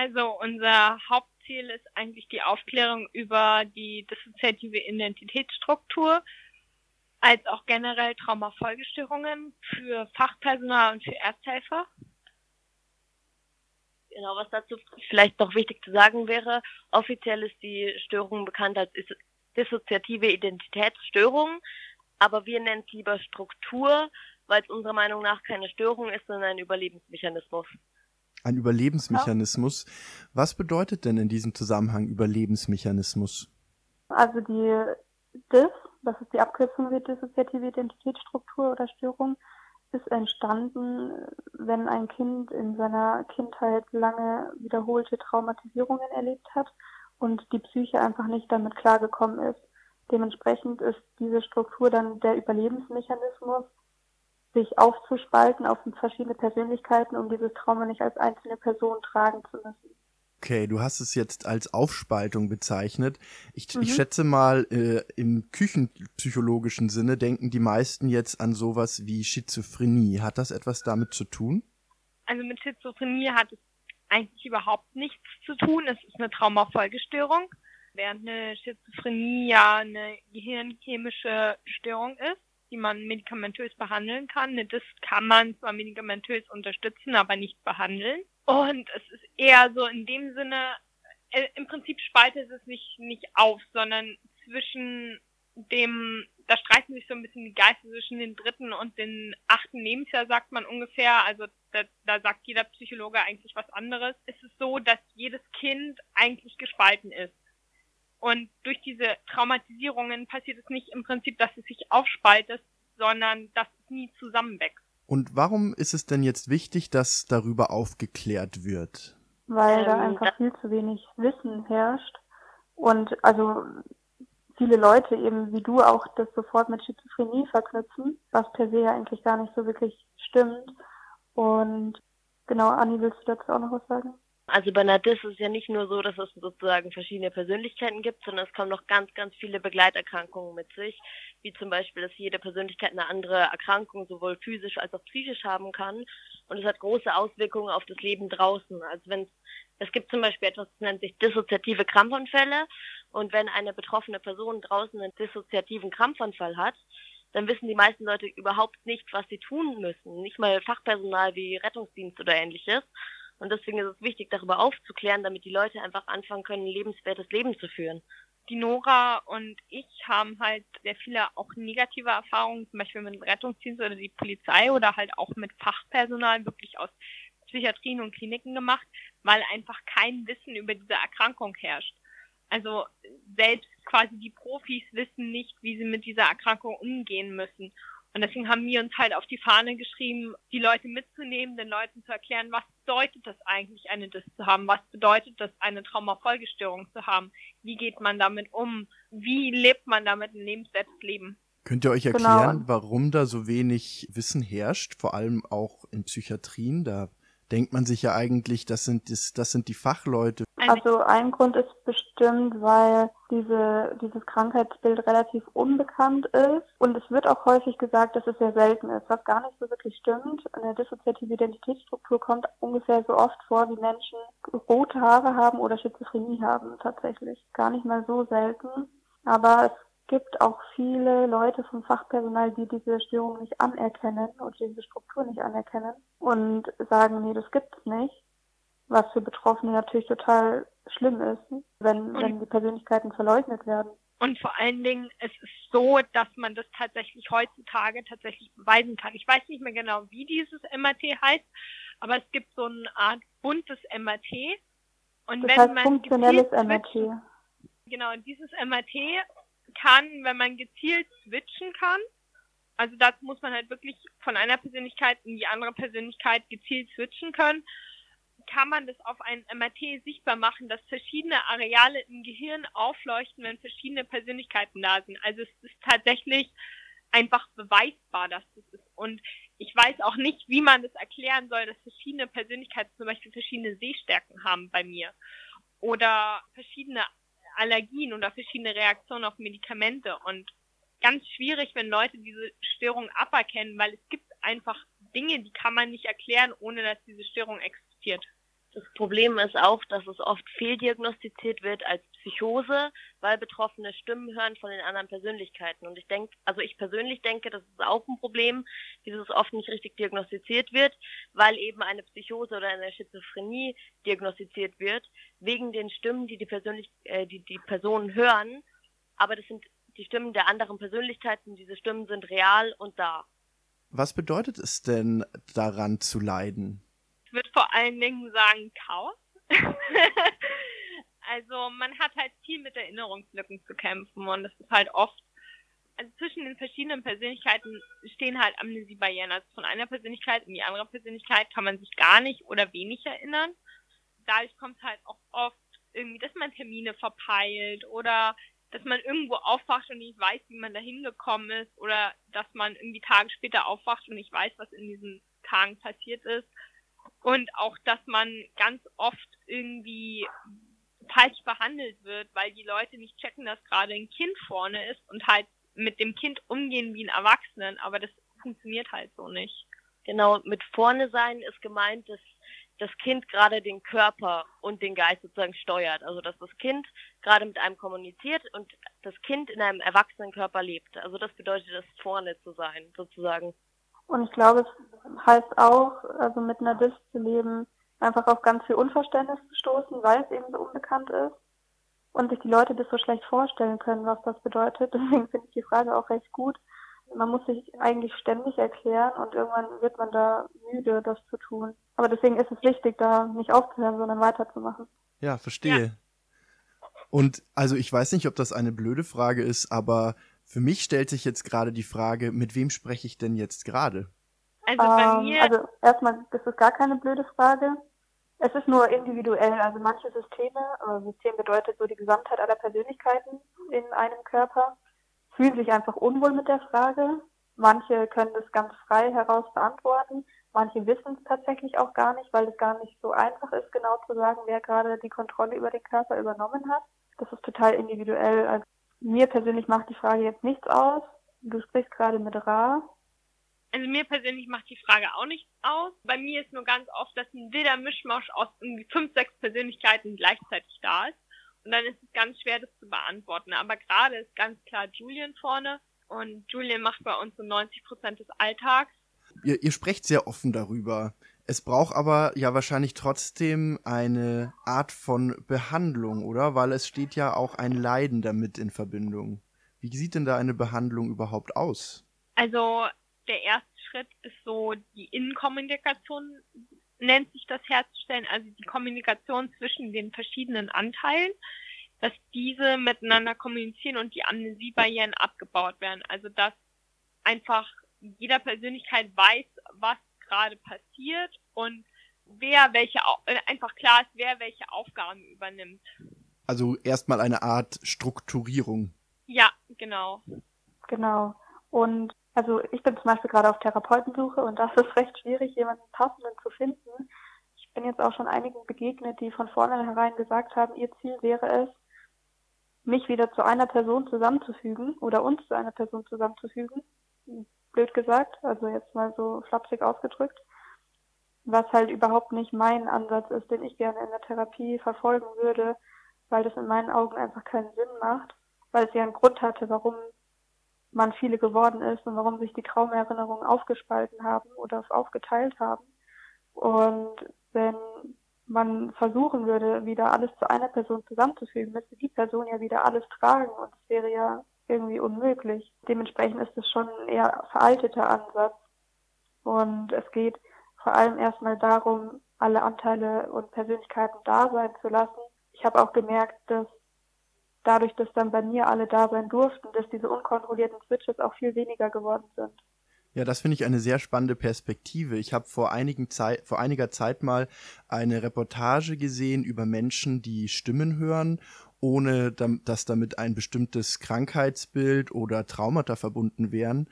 Also unser Hauptziel ist eigentlich die Aufklärung über die dissoziative Identitätsstruktur, als auch generell Traumafolgestörungen für Fachpersonal und für Ersthelfer. Genau, was dazu vielleicht noch wichtig zu sagen wäre, offiziell ist die Störung bekannt als dissoziative Identitätsstörung, aber wir nennen es lieber Struktur, weil es unserer Meinung nach keine Störung ist, sondern ein Überlebensmechanismus. Ein Überlebensmechanismus. Ja. Was bedeutet denn in diesem Zusammenhang Überlebensmechanismus? Also die DIS, das ist die Abkürzung für dissoziative Identitätsstruktur oder Störung, ist entstanden, wenn ein Kind in seiner Kindheit lange wiederholte Traumatisierungen erlebt hat und die Psyche einfach nicht damit klargekommen ist. Dementsprechend ist diese Struktur dann der Überlebensmechanismus, sich aufzuspalten auf verschiedene Persönlichkeiten, um dieses Trauma nicht als einzelne Person tragen zu müssen. Okay, du hast es jetzt als Aufspaltung bezeichnet. Ich, mhm. ich schätze mal, äh, im küchenpsychologischen Sinne denken die meisten jetzt an sowas wie Schizophrenie. Hat das etwas damit zu tun? Also mit Schizophrenie hat es eigentlich überhaupt nichts zu tun. Es ist eine Traumafolgestörung, während eine Schizophrenie ja eine gehirnchemische Störung ist, die man medikamentös behandeln kann. Das kann man zwar medikamentös unterstützen, aber nicht behandeln. Und es ist eher so in dem Sinne, äh, im Prinzip spaltet es nicht, nicht auf, sondern zwischen dem, da streiten sich so ein bisschen die Geister zwischen den dritten und den achten Lebensjahr, sagt man ungefähr. Also da, da sagt jeder Psychologe eigentlich was anderes. Es ist so, dass jedes Kind eigentlich gespalten ist. Und durch diese Traumatisierungen passiert es nicht im Prinzip, dass es sich aufspaltet, sondern dass es nie zusammenwächst. Und warum ist es denn jetzt wichtig, dass darüber aufgeklärt wird? Weil da ähm, einfach viel zu wenig Wissen herrscht und also viele Leute eben wie du auch das sofort mit Schizophrenie verknüpfen, was per se ja eigentlich gar nicht so wirklich stimmt. Und genau, Anni, willst du dazu auch noch was sagen? Also bei einer DIS ist es ja nicht nur so, dass es sozusagen verschiedene Persönlichkeiten gibt, sondern es kommen noch ganz, ganz viele Begleiterkrankungen mit sich, wie zum Beispiel, dass jede Persönlichkeit eine andere Erkrankung sowohl physisch als auch psychisch haben kann. Und es hat große Auswirkungen auf das Leben draußen. Also wenn es, gibt zum Beispiel etwas, das nennt sich dissoziative Krampfanfälle. Und wenn eine betroffene Person draußen einen dissoziativen Krampfanfall hat, dann wissen die meisten Leute überhaupt nicht, was sie tun müssen. Nicht mal Fachpersonal wie Rettungsdienst oder ähnliches. Und deswegen ist es wichtig, darüber aufzuklären, damit die Leute einfach anfangen können, ein lebenswertes Leben zu führen. Die Nora und ich haben halt sehr viele auch negative Erfahrungen, zum Beispiel mit dem Rettungsdienst oder die Polizei oder halt auch mit Fachpersonal wirklich aus Psychiatrien und Kliniken gemacht, weil einfach kein Wissen über diese Erkrankung herrscht. Also selbst quasi die Profis wissen nicht, wie sie mit dieser Erkrankung umgehen müssen. Und deswegen haben wir uns halt auf die Fahne geschrieben, die Leute mitzunehmen, den Leuten zu erklären, was bedeutet das eigentlich, eine DIS zu haben? Was bedeutet das, eine Traumafolgestörung zu haben? Wie geht man damit um? Wie lebt man damit ein Leben? Könnt ihr euch genau. erklären, genau. warum da so wenig Wissen herrscht, vor allem auch in Psychiatrien? Da denkt man sich ja eigentlich, das sind, das, das sind die Fachleute. Also ein Grund ist bestimmt, weil diese, dieses Krankheitsbild relativ unbekannt ist und es wird auch häufig gesagt, dass es sehr selten ist, was gar nicht so wirklich stimmt. Eine dissoziative Identitätsstruktur kommt ungefähr so oft vor, wie Menschen rote Haare haben oder Schizophrenie haben tatsächlich. Gar nicht mal so selten. Aber es gibt auch viele Leute vom Fachpersonal, die diese Störung nicht anerkennen und diese Struktur nicht anerkennen und sagen, nee, das gibt es nicht. Was für Betroffene natürlich total schlimm ist, wenn, wenn die Persönlichkeiten verleugnet werden. Und vor allen Dingen, es ist so, dass man das tatsächlich heutzutage tatsächlich beweisen kann. Ich weiß nicht mehr genau, wie dieses MRT heißt, aber es gibt so eine Art buntes MRT. Und das wenn heißt man funktionelles MRT. Genau, dieses MRT kann, wenn man gezielt switchen kann. Also das muss man halt wirklich von einer Persönlichkeit in die andere Persönlichkeit gezielt switchen können. Kann man das auf einem MRT sichtbar machen, dass verschiedene Areale im Gehirn aufleuchten, wenn verschiedene Persönlichkeiten da sind. Also es ist tatsächlich einfach beweisbar, dass das ist. Und ich weiß auch nicht, wie man das erklären soll, dass verschiedene Persönlichkeiten zum Beispiel verschiedene Sehstärken haben bei mir oder verschiedene Allergien oder verschiedene Reaktionen auf Medikamente und ganz schwierig, wenn Leute diese Störung aberkennen, weil es gibt einfach Dinge, die kann man nicht erklären, ohne dass diese Störung existiert. Das Problem ist auch, dass es oft fehldiagnostiziert wird als Psychose, weil Betroffene Stimmen hören von den anderen Persönlichkeiten. Und ich denke, also ich persönlich denke, das ist auch ein Problem, dieses oft nicht richtig diagnostiziert wird, weil eben eine Psychose oder eine Schizophrenie diagnostiziert wird, wegen den Stimmen, die die, Persönlich äh, die, die Personen hören. Aber das sind die Stimmen der anderen Persönlichkeiten, diese Stimmen sind real und da. Was bedeutet es denn, daran zu leiden? Allen Dingen sagen Chaos. also man hat halt viel mit Erinnerungslücken zu kämpfen und das ist halt oft, also zwischen den verschiedenen Persönlichkeiten stehen halt Amnesiebarrieren. Also von einer Persönlichkeit in die andere Persönlichkeit kann man sich gar nicht oder wenig erinnern. Dadurch kommt es halt auch oft irgendwie, dass man Termine verpeilt oder dass man irgendwo aufwacht und nicht weiß, wie man da hingekommen ist oder dass man irgendwie Tage später aufwacht und nicht weiß, was in diesen Tagen passiert ist. Und auch, dass man ganz oft irgendwie falsch behandelt wird, weil die Leute nicht checken, dass gerade ein Kind vorne ist und halt mit dem Kind umgehen wie ein Erwachsenen, aber das funktioniert halt so nicht. Genau, mit vorne sein ist gemeint, dass das Kind gerade den Körper und den Geist sozusagen steuert. Also dass das Kind gerade mit einem kommuniziert und das Kind in einem erwachsenen Körper lebt. Also das bedeutet das vorne zu sein, sozusagen. Und ich glaube, es heißt auch, also mit einer Dis zu leben, einfach auf ganz viel Unverständnis zu stoßen, weil es eben so unbekannt ist und sich die Leute das so schlecht vorstellen können, was das bedeutet. Deswegen finde ich die Frage auch recht gut. Man muss sich eigentlich ständig erklären und irgendwann wird man da müde, das zu tun. Aber deswegen ist es wichtig, da nicht aufzuhören, sondern weiterzumachen. Ja, verstehe. Ja. Und also ich weiß nicht, ob das eine blöde Frage ist, aber für mich stellt sich jetzt gerade die Frage, mit wem spreche ich denn jetzt gerade? Also bei ähm, mir. Also erstmal, das ist gar keine blöde Frage. Es ist nur individuell. Also manche Systeme, also System bedeutet so die Gesamtheit aller Persönlichkeiten in einem Körper, fühlen sich einfach unwohl mit der Frage. Manche können das ganz frei heraus beantworten. Manche wissen es tatsächlich auch gar nicht, weil es gar nicht so einfach ist, genau zu sagen, wer gerade die Kontrolle über den Körper übernommen hat. Das ist total individuell. Also mir persönlich macht die Frage jetzt nichts aus. Du sprichst gerade mit Ra. Also mir persönlich macht die Frage auch nichts aus. Bei mir ist nur ganz oft, dass ein wilder Mischmasch aus irgendwie fünf, sechs Persönlichkeiten gleichzeitig da ist. Und dann ist es ganz schwer, das zu beantworten. Aber gerade ist ganz klar Julian vorne. Und Julian macht bei uns so 90 Prozent des Alltags. Ihr, ihr sprecht sehr offen darüber. Es braucht aber ja wahrscheinlich trotzdem eine Art von Behandlung, oder? Weil es steht ja auch ein Leiden damit in Verbindung. Wie sieht denn da eine Behandlung überhaupt aus? Also der erste Schritt ist so die Innenkommunikation nennt sich das herzustellen, also die Kommunikation zwischen den verschiedenen Anteilen, dass diese miteinander kommunizieren und die Amnesiebarrieren abgebaut werden. Also dass einfach jeder Persönlichkeit weiß, was gerade passiert und wer welche, äh, einfach klar ist, wer welche Aufgaben übernimmt. Also erstmal eine Art Strukturierung. Ja, genau. Genau. Und also ich bin zum Beispiel gerade auf Therapeutensuche und das ist recht schwierig, jemanden passenden zu finden. Ich bin jetzt auch schon einigen begegnet, die von vornherein gesagt haben, ihr Ziel wäre es, mich wieder zu einer Person zusammenzufügen oder uns zu einer Person zusammenzufügen blöd gesagt, also jetzt mal so flapsig ausgedrückt, was halt überhaupt nicht mein Ansatz ist, den ich gerne in der Therapie verfolgen würde, weil das in meinen Augen einfach keinen Sinn macht, weil es ja einen Grund hatte, warum man viele geworden ist und warum sich die Traumerinnerungen aufgespalten haben oder aufgeteilt haben. Und wenn man versuchen würde, wieder alles zu einer Person zusammenzufügen, müsste die Person ja wieder alles tragen und es wäre ja irgendwie unmöglich. Dementsprechend ist es schon ein eher veralteter Ansatz. Und es geht vor allem erstmal darum, alle Anteile und Persönlichkeiten da sein zu lassen. Ich habe auch gemerkt, dass dadurch, dass dann bei mir alle da sein durften, dass diese unkontrollierten Switches auch viel weniger geworden sind. Ja, das finde ich eine sehr spannende Perspektive. Ich habe vor, vor einiger Zeit mal eine Reportage gesehen über Menschen, die Stimmen hören ohne dass damit ein bestimmtes Krankheitsbild oder Traumata verbunden wären.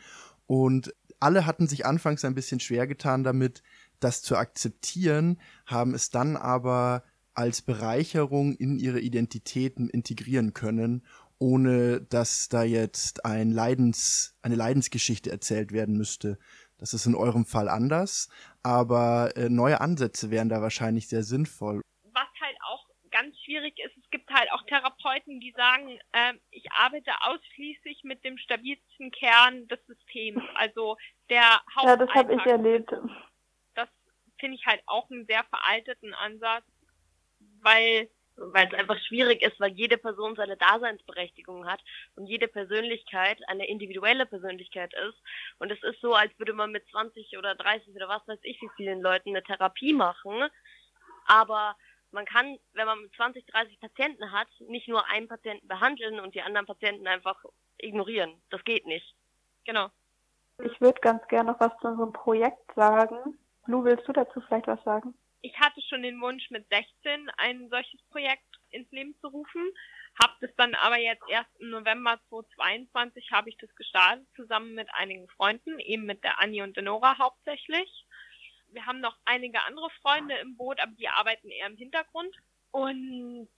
Und alle hatten sich anfangs ein bisschen schwer getan damit, das zu akzeptieren, haben es dann aber als Bereicherung in ihre Identitäten integrieren können, ohne dass da jetzt ein Leidens, eine Leidensgeschichte erzählt werden müsste. Das ist in eurem Fall anders, aber äh, neue Ansätze wären da wahrscheinlich sehr sinnvoll. Ganz schwierig ist, es gibt halt auch Therapeuten, die sagen, äh, ich arbeite ausschließlich mit dem stabilsten Kern des Systems, also der Haupt. Ja, das habe ich erlebt. Das finde ich halt auch einen sehr veralteten Ansatz, weil weil es einfach schwierig ist, weil jede Person seine Daseinsberechtigung hat und jede Persönlichkeit eine individuelle Persönlichkeit ist. Und es ist so, als würde man mit 20 oder 30 oder was weiß ich wie vielen Leuten eine Therapie machen. Aber man kann, wenn man 20, 30 Patienten hat, nicht nur einen Patienten behandeln und die anderen Patienten einfach ignorieren. Das geht nicht. Genau. Ich würde ganz gerne noch was zu unserem Projekt sagen. Lu, willst du dazu vielleicht was sagen? ich hatte schon den Wunsch mit 16 ein solches Projekt ins Leben zu rufen, habe das dann aber jetzt erst im November 2022 habe ich das gestartet zusammen mit einigen Freunden, eben mit der Annie und der Nora hauptsächlich. Wir haben noch einige andere Freunde im Boot, aber die arbeiten eher im Hintergrund. Und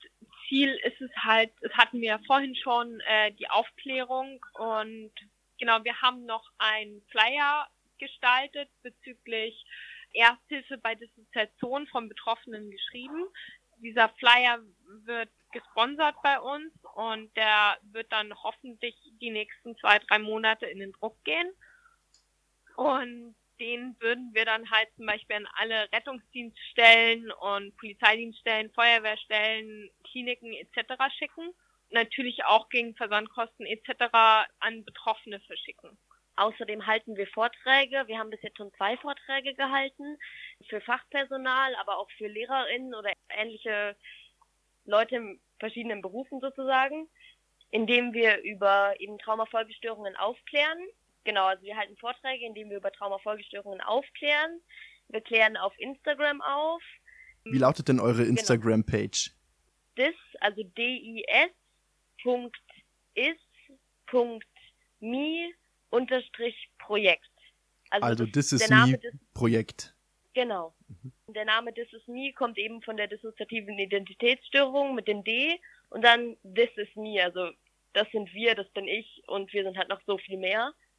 Ziel ist es halt, das hatten wir vorhin schon, äh, die Aufklärung und genau, wir haben noch einen Flyer gestaltet bezüglich Ersthilfe bei Dissoziation von Betroffenen geschrieben. Dieser Flyer wird gesponsert bei uns und der wird dann hoffentlich die nächsten zwei, drei Monate in den Druck gehen. Und den würden wir dann halt zum Beispiel an alle Rettungsdienststellen und Polizeidienststellen, Feuerwehrstellen, Kliniken etc. schicken. Natürlich auch gegen Versandkosten etc. an Betroffene verschicken. Außerdem halten wir Vorträge. Wir haben bis jetzt schon zwei Vorträge gehalten für Fachpersonal, aber auch für Lehrerinnen oder ähnliche Leute in verschiedenen Berufen sozusagen, indem wir über eben Traumafolgestörungen aufklären. Genau, also wir halten Vorträge, indem wir über Traumafolgestörungen aufklären. Wir klären auf Instagram auf. Wie lautet denn eure genau. Instagram-Page? Dis, also D-I-S, Punkt, is, Punkt, me, unterstrich Projekt. Also, also This is Me Projekt. Genau. Mhm. Der Name This is Me kommt eben von der dissoziativen Identitätsstörung mit dem D und dann This is Me, also das sind wir, das bin ich und wir sind halt noch so viel mehr.